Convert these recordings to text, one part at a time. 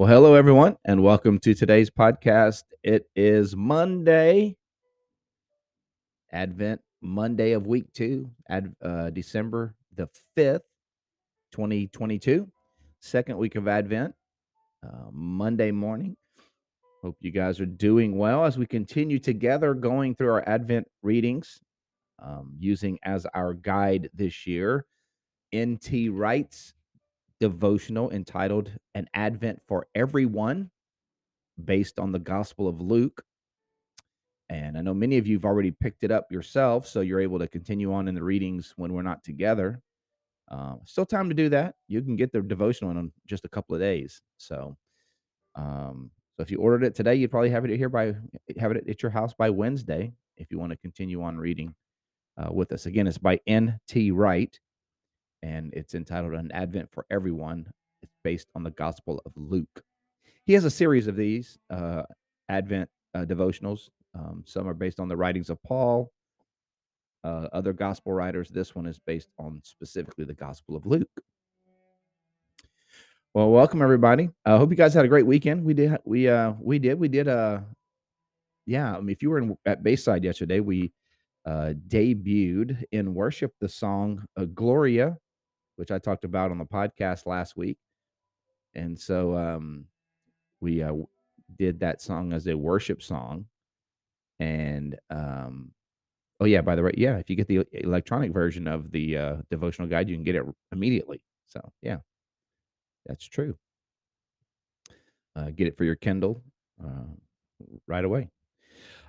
Well, hello, everyone, and welcome to today's podcast. It is Monday, Advent Monday of week two, Ad, uh, December the 5th, 2022, second week of Advent, uh, Monday morning. Hope you guys are doing well as we continue together going through our Advent readings, um, using as our guide this year N.T. Wright's devotional entitled An Advent for Everyone, based on the Gospel of Luke. And I know many of you have already picked it up yourself, so you're able to continue on in the readings when we're not together. Uh, still time to do that. You can get the devotional in just a couple of days. So, um, so if you ordered it today, you'd probably have it here by have it at your house by Wednesday if you want to continue on reading uh, with us. Again, it's by N.T. Wright and it's entitled An Advent for Everyone. It's based on the Gospel of Luke. He has a series of these uh, Advent uh, devotionals. Um, some are based on the writings of Paul, uh, other gospel writers. This one is based on specifically the Gospel of Luke. Well, welcome everybody. I hope you guys had a great weekend. We did. We uh we did. We did. Uh, yeah. I mean, if you were in, at Bayside yesterday, we uh debuted in worship the song uh, Gloria which I talked about on the podcast last week. And so um, we uh, did that song as a worship song. And um, oh, yeah, by the way, yeah, if you get the electronic version of the uh, devotional guide, you can get it immediately. So, yeah, that's true. Uh, get it for your Kindle uh, right away.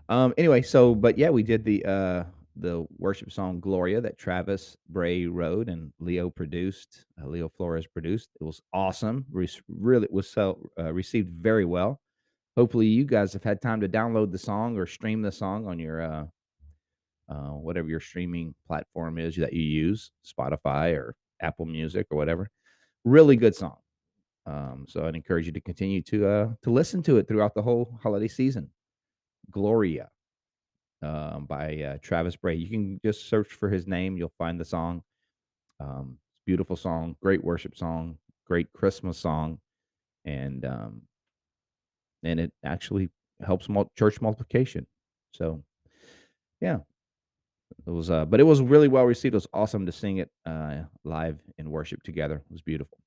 Um, anyway, so, but yeah, we did the uh, the worship song Gloria that Travis Bray wrote and Leo produced, uh, Leo Flores produced. It was awesome. Re- really was so uh, received very well. Hopefully, you guys have had time to download the song or stream the song on your uh, uh, whatever your streaming platform is that you use, Spotify or Apple Music or whatever. Really good song. Um, so I'd encourage you to continue to uh, to listen to it throughout the whole holiday season. Gloria um, by uh, Travis Bray. You can just search for his name, you'll find the song. Um, beautiful song, great worship song, great Christmas song, and um, and it actually helps mul- church multiplication. So, yeah, it was. Uh, but it was really well received. It was awesome to sing it uh, live in worship together. It was beautiful.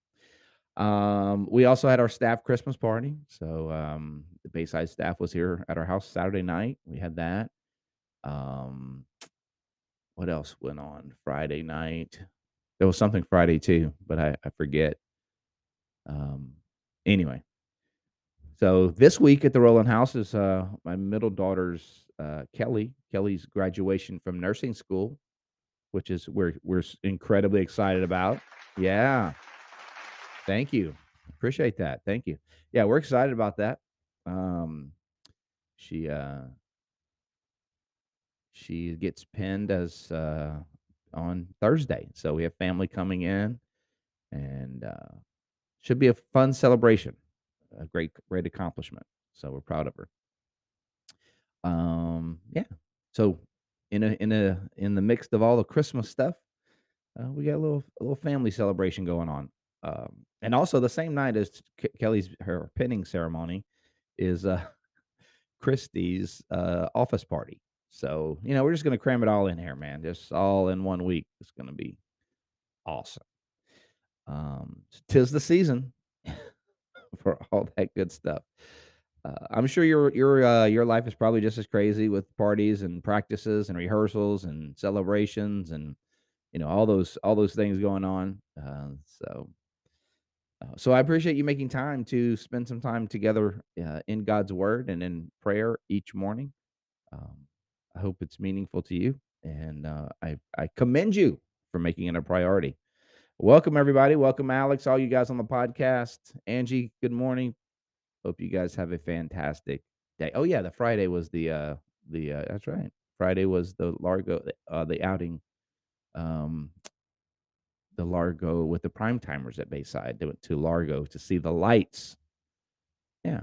Um, we also had our staff Christmas party. So um, the Bayside staff was here at our house Saturday night. We had that. Um, what else went on Friday night? There was something Friday too, but I, I forget. Um, anyway, so this week at the Rowland House is uh, my middle daughter's uh, Kelly. Kelly's graduation from nursing school, which is we're we're incredibly excited about. Yeah, thank you, appreciate that. Thank you. Yeah, we're excited about that. Um, she uh, she gets pinned as uh, on Thursday. So we have family coming in, and uh, should be a fun celebration, a great great accomplishment. So we're proud of her. Um, yeah. So in a in a in the mix of all the Christmas stuff, uh, we got a little a little family celebration going on. Um, and also the same night as K- Kelly's her pinning ceremony is uh, Christie's uh, office party. So, you know, we're just going to cram it all in here, man. Just all in one week. It's going to be awesome. Um, tis the season for all that good stuff. Uh, I'm sure your your uh, your life is probably just as crazy with parties and practices and rehearsals and celebrations and you know all those all those things going on. Uh, so uh, so I appreciate you making time to spend some time together uh, in God's Word and in prayer each morning. Um, I hope it's meaningful to you, and uh, I I commend you for making it a priority. Welcome everybody. Welcome Alex, all you guys on the podcast. Angie, good morning. Hope you guys have a fantastic day. Oh yeah, the Friday was the uh the uh that's right. Friday was the Largo uh the outing um the Largo with the prime timers at Bayside. They went to Largo to see the lights. Yeah.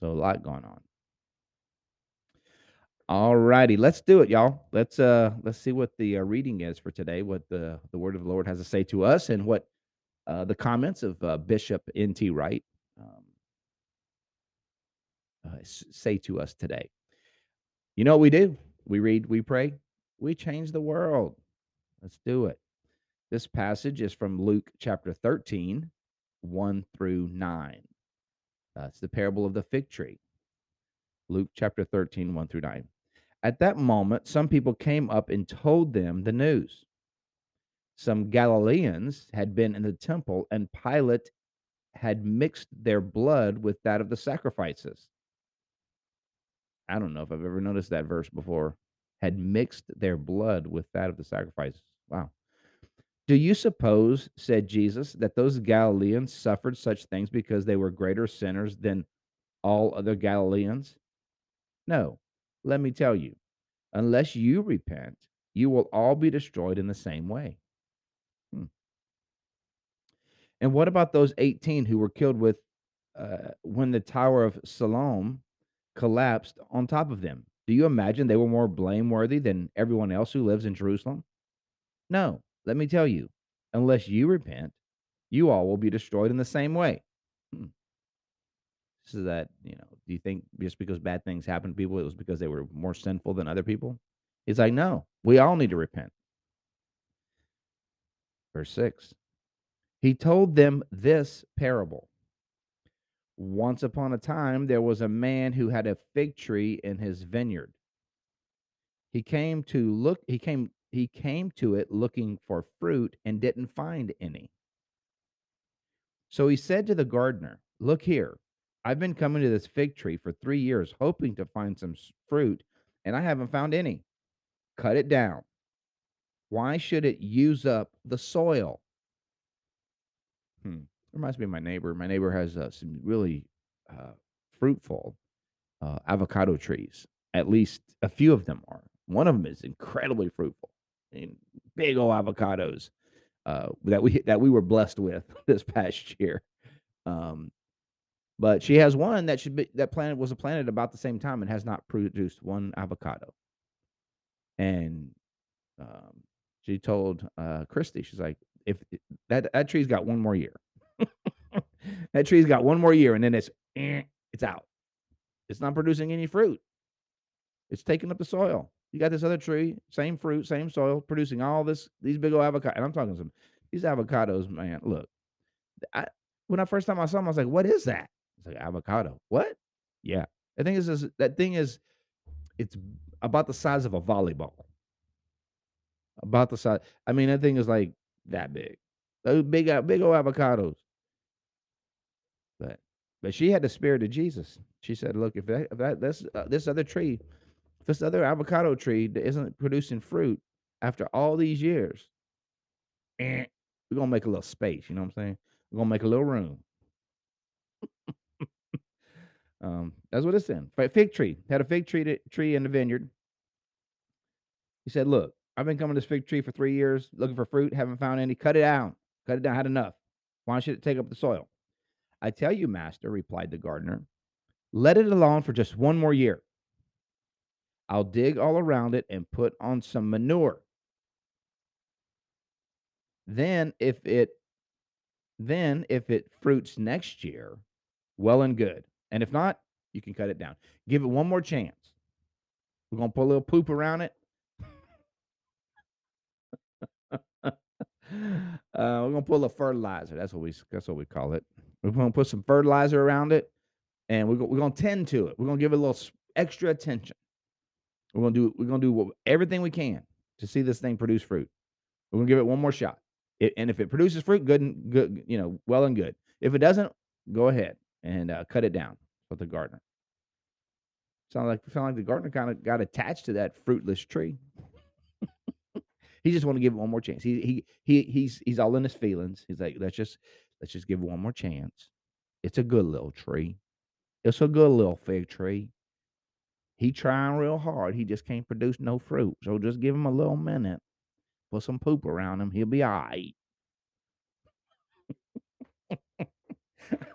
So a lot going on. All righty, let's do it, y'all. Let's uh let's see what the uh, reading is for today, what the the word of the Lord has to say to us, and what uh, the comments of uh, Bishop N.T. Wright um, uh, say to us today. You know what we do? We read, we pray, we change the world. Let's do it. This passage is from Luke chapter 13, 1 through 9. That's the parable of the fig tree. Luke chapter 13, 1 through 9. At that moment, some people came up and told them the news. Some Galileans had been in the temple, and Pilate had mixed their blood with that of the sacrifices. I don't know if I've ever noticed that verse before. Had mixed their blood with that of the sacrifices. Wow. Do you suppose, said Jesus, that those Galileans suffered such things because they were greater sinners than all other Galileans? No, let me tell you, unless you repent, you will all be destroyed in the same way. Hmm. And what about those 18 who were killed with uh, when the Tower of Siloam collapsed on top of them? Do you imagine they were more blameworthy than everyone else who lives in Jerusalem? No, let me tell you, unless you repent, you all will be destroyed in the same way. Hmm. So that, you know, do you think just because bad things happen to people, it was because they were more sinful than other people? He's like, no, we all need to repent. Verse 6 He told them this parable. Once upon a time, there was a man who had a fig tree in his vineyard. He came to look, he came, he came to it looking for fruit and didn't find any. So he said to the gardener, Look here, I've been coming to this fig tree for three years, hoping to find some fruit, and I haven't found any. Cut it down. Why should it use up the soil? Hmm. Reminds me of my neighbor. My neighbor has uh, some really uh, fruitful uh, avocado trees. At least a few of them are. One of them is incredibly fruitful. Big old avocados uh, that we that we were blessed with this past year. Um, but she has one that should be that planet was a planet about the same time and has not produced one avocado. And um, she told uh, Christy, she's like, if that that tree's got one more year, that tree's got one more year, and then it's eh, it's out. It's not producing any fruit. It's taking up the soil. You got this other tree, same fruit, same soil, producing all this these big old avocado. And I'm talking some these avocados, man. Look, I when I first time I saw them, I was like, "What is that?" It's like avocado. What? Yeah, I think is that thing is it's about the size of a volleyball. About the size. I mean, that thing is like that big. Those big, big old avocados. But but she had the spirit of Jesus. She said, "Look, if that if that this uh, this other tree, this other avocado tree that isn't producing fruit after all these years, eh, we're gonna make a little space. You know what I'm saying? We're gonna make a little room." Um, that's what it's in. Fig tree had a fig tree tree in the vineyard. He said, "Look, I've been coming to this fig tree for three years, looking for fruit, haven't found any. Cut it down. Cut it down. Had enough. Why should it take up the soil? I tell you, master, replied the gardener, let it alone for just one more year. I'll dig all around it and put on some manure. Then if it then if it fruits next year, well and good. And if not, you can cut it down. Give it one more chance. We're gonna put a little poop around it. Uh, we're gonna put a fertilizer. That's what we that's what we call it. We're gonna put some fertilizer around it, and we're, we're gonna tend to it. We're gonna give it a little extra attention. We're gonna do we're gonna do what, everything we can to see this thing produce fruit. We're gonna give it one more shot. It, and if it produces fruit, good and good, you know, well and good. If it doesn't, go ahead and uh, cut it down with the gardener. Sound like sound like the gardener kind of got attached to that fruitless tree. He just want to give it one more chance. He he he he's he's all in his feelings. He's like, let's just let's just give it one more chance. It's a good little tree. It's a good little fig tree. He trying real hard. He just can't produce no fruit. So just give him a little minute. Put some poop around him. He'll be all right.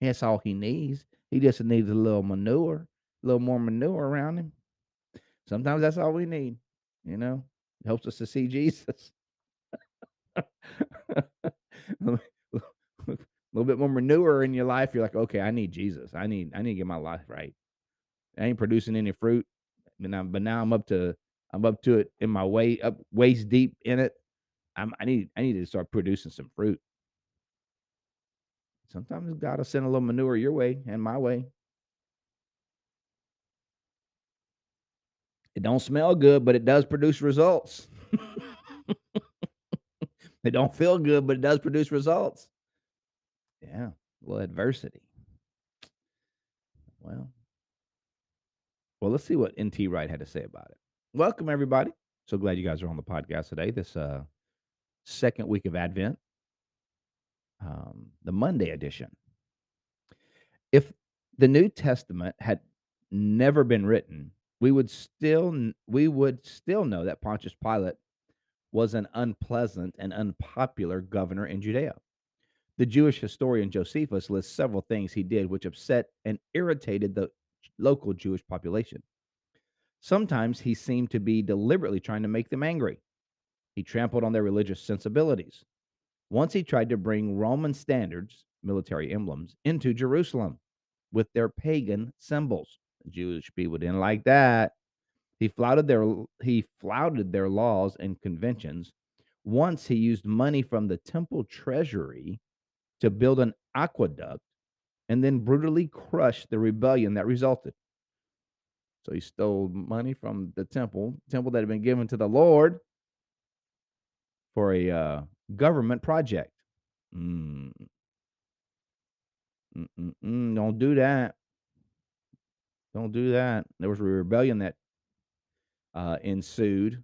That's all he needs. He just needs a little manure, a little more manure around him. Sometimes that's all we need. You know, it helps us to see Jesus. a little bit more manure in your life. You're like, okay, I need Jesus. I need, I need to get my life right. I ain't producing any fruit, but now, but now I'm up to, I'm up to it in my way up waist deep in it. I'm, I need, I need to start producing some fruit. Sometimes God will send a little manure your way and my way. It don't smell good, but it does produce results. it don't feel good, but it does produce results. Yeah, well, adversity. Well, well, let's see what NT Wright had to say about it. Welcome, everybody. So glad you guys are on the podcast today. This uh, second week of Advent, um, the Monday edition. If the New Testament had never been written, we would still we would still know that Pontius Pilate was an unpleasant and unpopular governor in Judea. The Jewish historian Josephus lists several things he did which upset and irritated the local Jewish population. Sometimes he seemed to be deliberately trying to make them angry. He trampled on their religious sensibilities. Once he tried to bring Roman standards, military emblems, into Jerusalem with their pagan symbols. The Jewish people didn't like that. He flouted their he flouted their laws and conventions. Once he used money from the temple treasury to build an aqueduct and then brutally crushed the rebellion that resulted. So he stole money from the temple, temple that had been given to the Lord for a uh, government project. Mm. Don't do that. Don't do that. There was a rebellion that uh, ensued.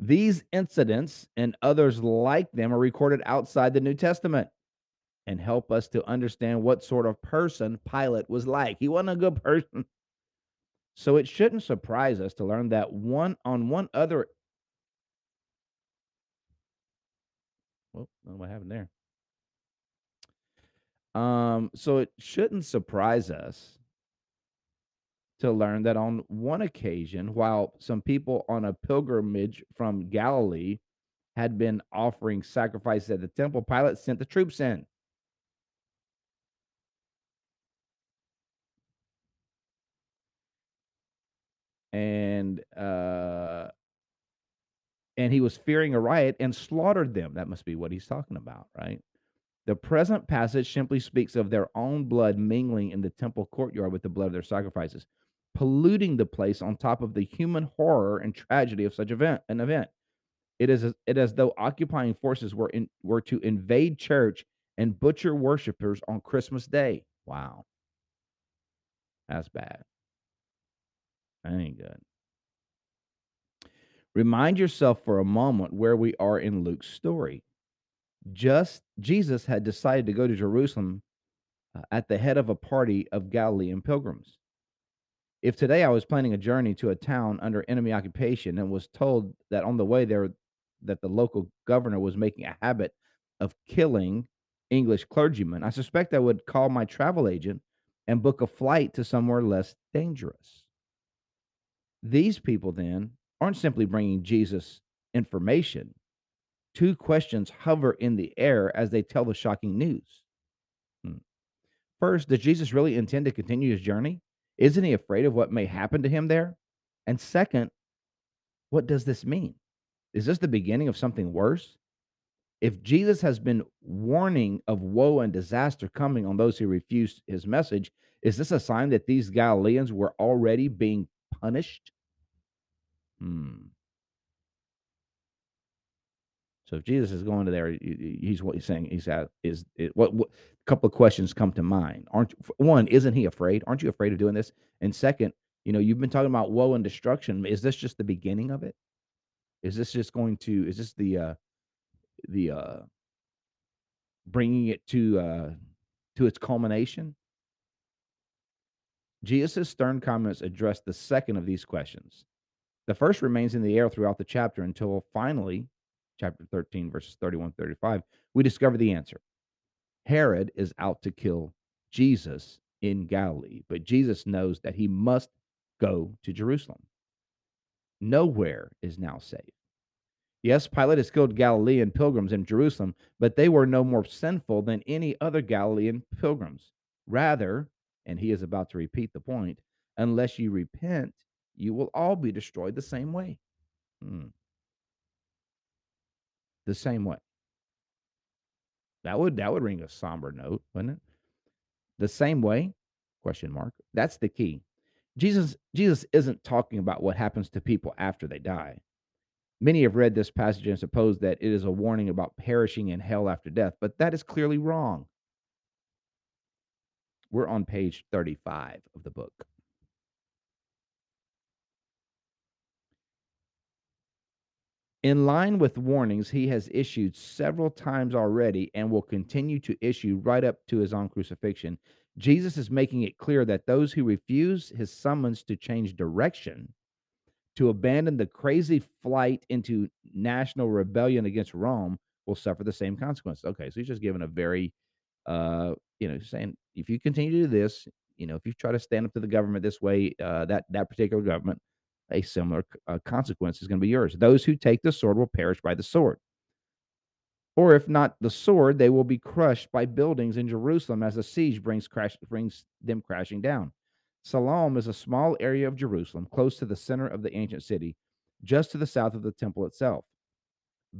These incidents and others like them are recorded outside the New Testament and help us to understand what sort of person Pilate was like. He wasn't a good person. So it shouldn't surprise us to learn that one on one other. Well, what happened there? Um, so it shouldn't surprise us to learn that on one occasion, while some people on a pilgrimage from Galilee had been offering sacrifices at the temple, Pilate sent the troops in. And uh and he was fearing a riot and slaughtered them. That must be what he's talking about, right? The present passage simply speaks of their own blood mingling in the temple courtyard with the blood of their sacrifices, polluting the place on top of the human horror and tragedy of such event an event. It is as, it as though occupying forces were in, were to invade church and butcher worshipers on Christmas Day. Wow. That's bad. That ain't good. Remind yourself for a moment where we are in Luke's story. Just Jesus had decided to go to Jerusalem uh, at the head of a party of Galilean pilgrims. If today I was planning a journey to a town under enemy occupation and was told that on the way there that the local governor was making a habit of killing English clergymen, I suspect I would call my travel agent and book a flight to somewhere less dangerous. These people then aren't simply bringing Jesus information. Two questions hover in the air as they tell the shocking news. Hmm. First, does Jesus really intend to continue his journey? Isn't he afraid of what may happen to him there? And second, what does this mean? Is this the beginning of something worse? If Jesus has been warning of woe and disaster coming on those who refuse his message, is this a sign that these Galileans were already being punished? Hmm. So if Jesus is going to there, he's what he's saying. He's at is what, what a couple of questions come to mind. Aren't one? Isn't he afraid? Aren't you afraid of doing this? And second, you know, you've been talking about woe and destruction. Is this just the beginning of it? Is this just going to? Is this the uh the uh bringing it to uh, to its culmination. Jesus' stern comments address the second of these questions. The first remains in the air throughout the chapter until finally, chapter 13, verses 31 35, we discover the answer. Herod is out to kill Jesus in Galilee, but Jesus knows that he must go to Jerusalem. Nowhere is now safe. Yes, Pilate has killed Galilean pilgrims in Jerusalem, but they were no more sinful than any other Galilean pilgrims. Rather, and he is about to repeat the point, unless you repent, you will all be destroyed the same way. Hmm. The same way. That would that would ring a somber note, wouldn't it? The same way? Question mark. That's the key. Jesus Jesus isn't talking about what happens to people after they die. Many have read this passage and suppose that it is a warning about perishing in hell after death, but that is clearly wrong. We're on page 35 of the book. In line with warnings he has issued several times already and will continue to issue right up to his own crucifixion, Jesus is making it clear that those who refuse his summons to change direction, to abandon the crazy flight into national rebellion against Rome, will suffer the same consequences. Okay, so he's just giving a very, uh, you know, saying if you continue to do this, you know, if you try to stand up to the government this way, uh, that that particular government, a similar uh, consequence is going to be yours. Those who take the sword will perish by the sword. Or if not the sword, they will be crushed by buildings in Jerusalem as the siege brings crash brings them crashing down. Siloam is a small area of Jerusalem close to the center of the ancient city, just to the south of the temple itself.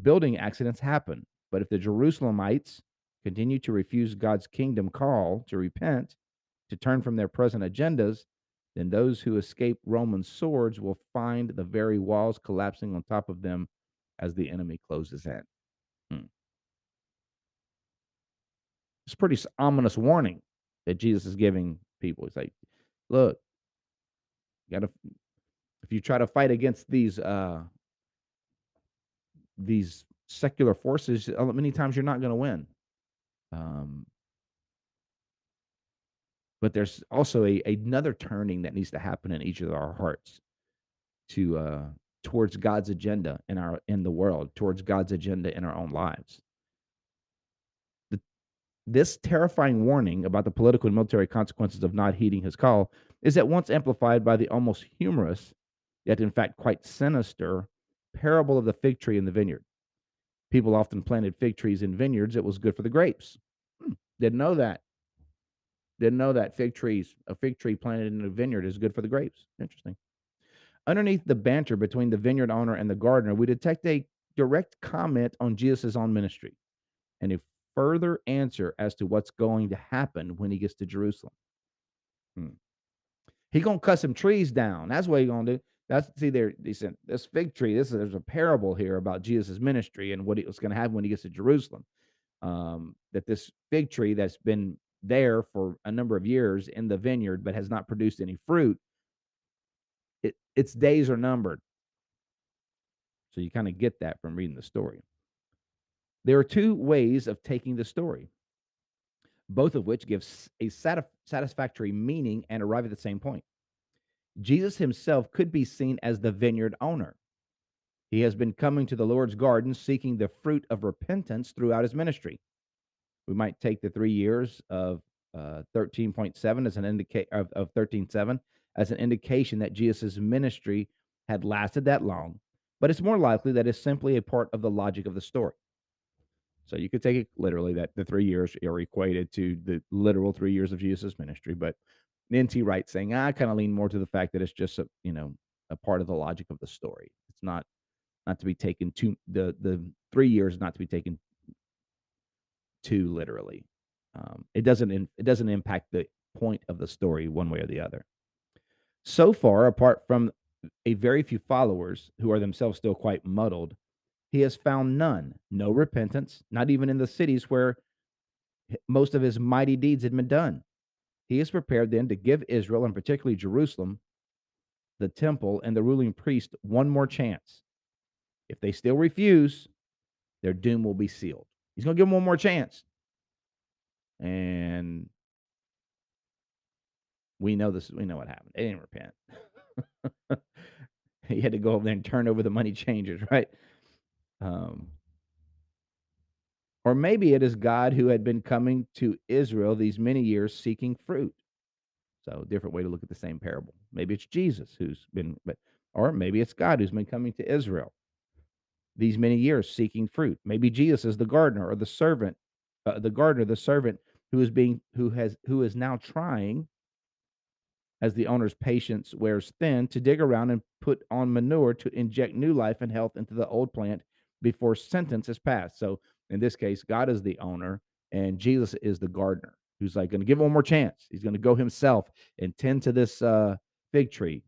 Building accidents happen, but if the Jerusalemites continue to refuse God's kingdom call to repent, to turn from their present agendas, then those who escape Roman swords will find the very walls collapsing on top of them as the enemy closes in. Hmm. It's pretty ominous warning that Jesus is giving people. He's like, look, you gotta if you try to fight against these uh these secular forces, uh, many times you're not gonna win. Um but there's also a another turning that needs to happen in each of our hearts to uh towards God's agenda in our in the world, towards God's agenda in our own lives. The, this terrifying warning about the political and military consequences of not heeding his call is at once amplified by the almost humorous, yet in fact quite sinister, parable of the fig tree in the vineyard. People often planted fig trees in vineyards. It was good for the grapes. Hmm, didn't know that. Didn't know that fig trees, a fig tree planted in a vineyard is good for the grapes. Interesting. Underneath the banter between the vineyard owner and the gardener, we detect a direct comment on Jesus' own ministry and a further answer as to what's going to happen when he gets to Jerusalem. Hmm. Gonna cut some trees down. That's what he gonna do. That's see there. He said this fig tree. This is there's a parable here about Jesus' ministry and what what's going to happen when he gets to Jerusalem. Um, that this fig tree that's been there for a number of years in the vineyard but has not produced any fruit, it, its days are numbered. So you kind of get that from reading the story. There are two ways of taking the story, both of which give a satisfactory meaning and arrive at the same point. Jesus himself could be seen as the vineyard owner. He has been coming to the Lord's garden seeking the fruit of repentance throughout his ministry we might take the three years of uh, 13.7 as an indicate of, of 13.7 as an indication that Jesus' ministry had lasted that long, but it's more likely that it's simply a part of the logic of the story. So you could take it literally that the three years are equated to the literal three years of Jesus' ministry, but N.T. Wright saying I kind of lean more to the fact that it's just a you know a part of the logic of the story. It's not not to be taken too the the three years not to be taken too literally. Um, it doesn't in, it doesn't impact the point of the story one way or the other. So far, apart from a very few followers who are themselves still quite muddled, he has found none, no repentance, not even in the cities where most of his mighty deeds had been done. He is prepared then to give Israel, and particularly Jerusalem, the temple, and the ruling priest one more chance. If they still refuse, their doom will be sealed. He's going to give him one more chance. and we know this. We know what happened. They didn't repent. he had to go over there and turn over the money changers, right? Um, or maybe it is God who had been coming to Israel these many years seeking fruit. So, different way to look at the same parable. Maybe it's Jesus who's been, but or maybe it's God who's been coming to Israel these many years seeking fruit. Maybe Jesus is the gardener or the servant, uh, the gardener, the servant who is being who has who is now trying as the owner's patience wears thin to dig around and put on manure to inject new life and health into the old plant before sentence is passed. So in this case, God is the owner and Jesus is the gardener who's like going to give one more chance. He's going to go himself and tend to this uh, fig tree,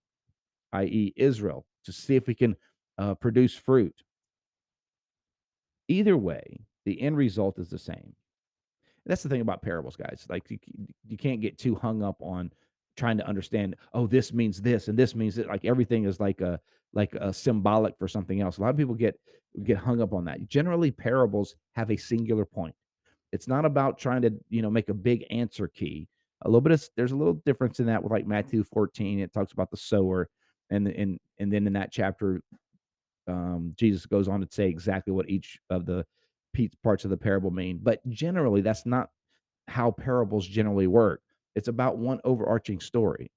i.e., Israel, to see if we can uh, produce fruit. Either way, the end result is the same. That's the thing about parables, guys. Like you, you can't get too hung up on trying to understand. Oh, this means this, and this means that. Like everything is like a like a symbolic for something else. A lot of people get get hung up on that. Generally, parables have a singular point. It's not about trying to you know make a big answer key. A little bit of there's a little difference in that with like Matthew 14. It talks about the sower, and and and then in that chapter um, Jesus goes on to say exactly what each of the parts of the parable mean. But generally, that's not how parables generally work. It's about one overarching story.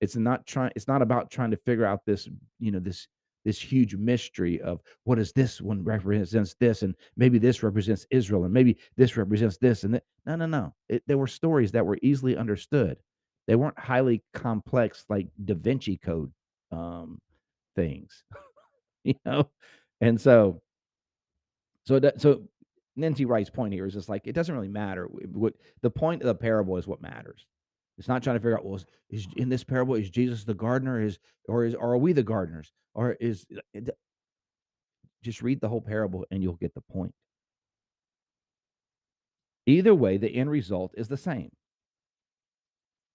It's not trying. It's not about trying to figure out this, you know, this this huge mystery of what is this one represents this, and maybe this represents Israel, and maybe this represents this, and that. No, no, no. It, there were stories that were easily understood. They weren't highly complex like Da Vinci Code um, things. you know? And so, so that, so N.T. Wright's point here is just like, it doesn't really matter. What the point of the parable is what matters. It's not trying to figure out, well, is, is in this parable, is Jesus the gardener? Is, or is, or are we the gardeners? Or is, it, just read the whole parable and you'll get the point. Either way, the end result is the same.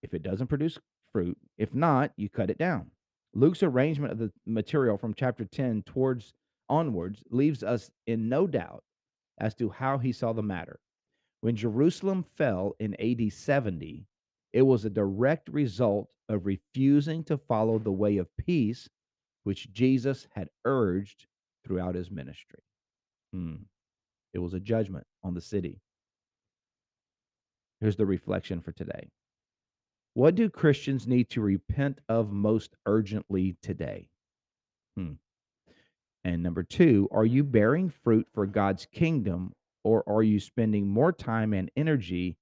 If it doesn't produce fruit, if not, you cut it down. Luke's arrangement of the material from chapter 10 towards onwards leaves us in no doubt as to how he saw the matter. When Jerusalem fell in AD 70, it was a direct result of refusing to follow the way of peace which Jesus had urged throughout his ministry. Hmm. It was a judgment on the city. Here's the reflection for today what do Christians need to repent of most urgently today? Hmm. And number two, are you bearing fruit for God's kingdom or are you spending more time and energy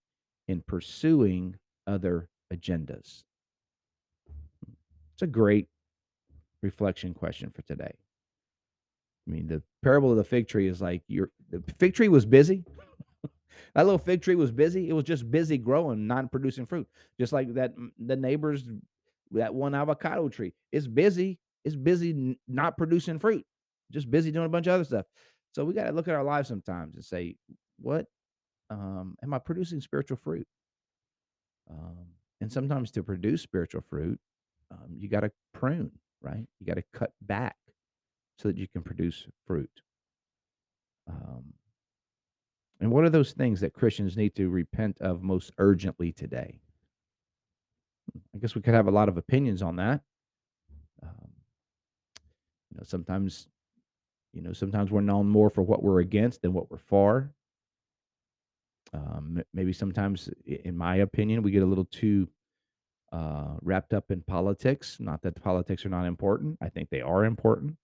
in pursuing other agendas? It's a great reflection question for today. I mean, the parable of the fig tree is like your the fig tree was busy. That little fig tree was busy. It was just busy growing, not producing fruit. Just like that, mm, the neighbors, that one avocado tree. It's busy. It's busy not producing fruit. Just busy doing a bunch of other stuff. So we got to look at our lives sometimes and say, what um, am I producing spiritual fruit? Um, and sometimes to produce spiritual fruit, um, you got to prune, right? You got to cut back so that you can produce fruit. Um, and what are those things that Christians need to repent of most urgently today? I guess we could have a lot of opinions on that. Um, you know, sometimes, you know, sometimes we're known more for what we're against than what we're for. Um, maybe sometimes, in my opinion, we get a little too uh, wrapped up in politics. Not that the politics are not important. I think they are important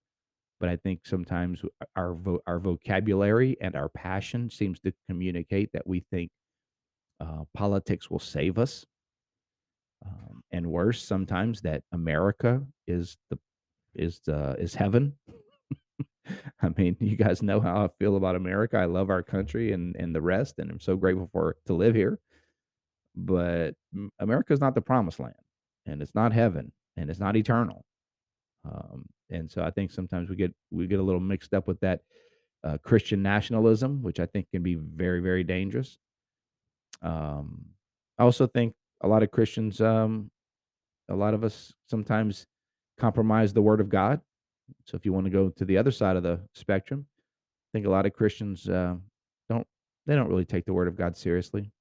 but I think sometimes our vo- our vocabulary and our passion seems to communicate that we think uh, politics will save us, um, and worse, sometimes that America is the is the is heaven. I mean, you guys know how I feel about America. I love our country and and the rest, and I'm so grateful for to live here. But America is not the promised land, and it's not heaven, and it's not eternal. Um, and so I think sometimes we get we get a little mixed up with that uh, Christian nationalism, which I think can be very very dangerous. Um, I also think a lot of Christians, um, a lot of us sometimes compromise the Word of God. So if you want to go to the other side of the spectrum, I think a lot of Christians uh, don't they don't really take the Word of God seriously.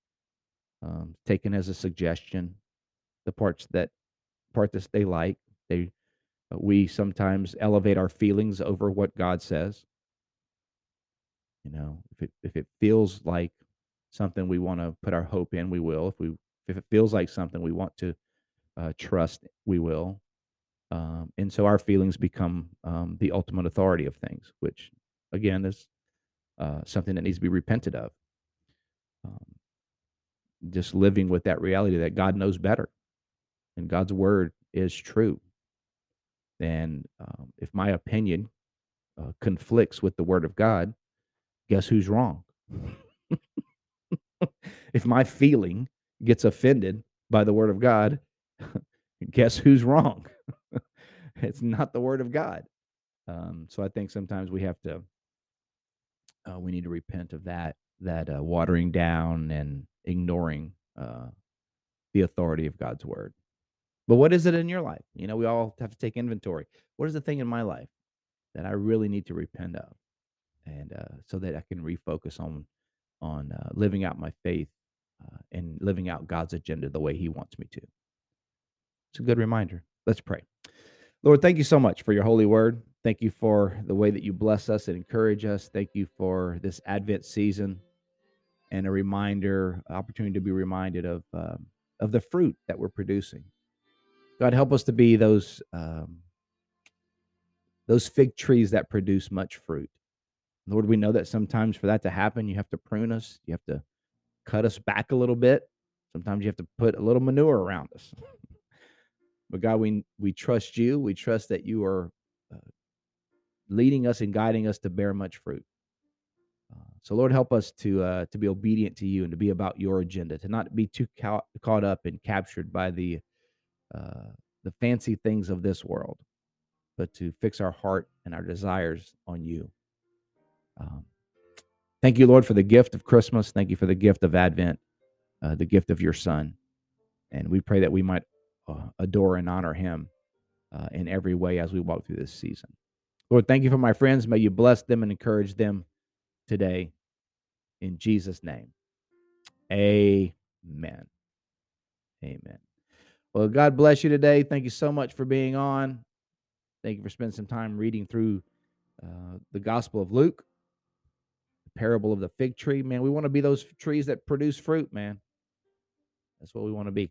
um, taken as a suggestion. The parts that part that they like, they we sometimes elevate our feelings over what God says. You know, if it if it feels like something we want to put our hope in, we will. If we if it feels like something we want to uh, trust, we will. Um, and so our feelings become um, the ultimate authority of things, which again is uh, something that needs to be repented of. Um, just living with that reality that God knows better and God's word is true. And um, if my opinion uh, conflicts with the word of God, guess who's wrong? if my feeling gets offended by the word of God, guess who's wrong? it's not the word of God. Um, so I think sometimes we have to, uh, we need to repent of that, that uh, watering down and ignoring uh, the authority of God's word. But what is it in your life? You know, we all have to take inventory. What is the thing in my life that I really need to repent of, and uh, so that I can refocus on on uh, living out my faith uh, and living out God's agenda the way He wants me to. It's a good reminder. Let's pray. Lord, thank you so much for your holy word. Thank you for the way that you bless us and encourage us. Thank you for this Advent season and a reminder, opportunity to be reminded of um, of the fruit that we're producing. God, help us to be those um, those fig trees that produce much fruit. Lord, we know that sometimes for that to happen, you have to prune us, you have to cut us back a little bit. Sometimes you have to put a little manure around us. but God, we we trust you. We trust that you are uh, leading us and guiding us to bear much fruit. Uh, so, Lord, help us to uh, to be obedient to you and to be about your agenda, to not be too ca- caught up and captured by the uh, the fancy things of this world, but to fix our heart and our desires on you. Um, thank you, Lord, for the gift of Christmas. Thank you for the gift of Advent, uh, the gift of your Son, and we pray that we might uh, adore and honor Him uh, in every way as we walk through this season. Lord, thank you for my friends. May you bless them and encourage them today in Jesus' name. Amen. Amen. Well, God bless you today. Thank you so much for being on. Thank you for spending some time reading through uh, the Gospel of Luke, the parable of the fig tree. Man, we want to be those trees that produce fruit, man. That's what we want to be.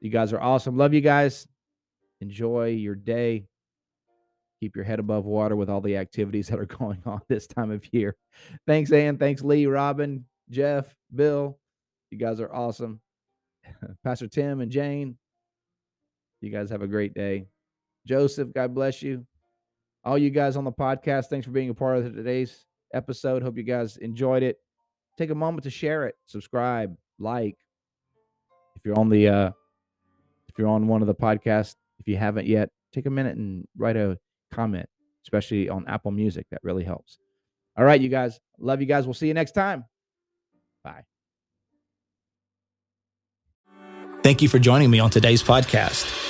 You guys are awesome. Love you guys. Enjoy your day keep your head above water with all the activities that are going on this time of year. Thanks, Ann. Thanks, Lee, Robin, Jeff, Bill. You guys are awesome. Pastor Tim and Jane, you guys have a great day. Joseph, God bless you. All you guys on the podcast, thanks for being a part of today's episode. Hope you guys enjoyed it. Take a moment to share it, subscribe, like. If you're on the uh if you're on one of the podcasts, if you haven't yet, take a minute and write a comment, especially on Apple Music. That really helps. All right, you guys. Love you guys. We'll see you next time. Bye. Thank you for joining me on today's podcast.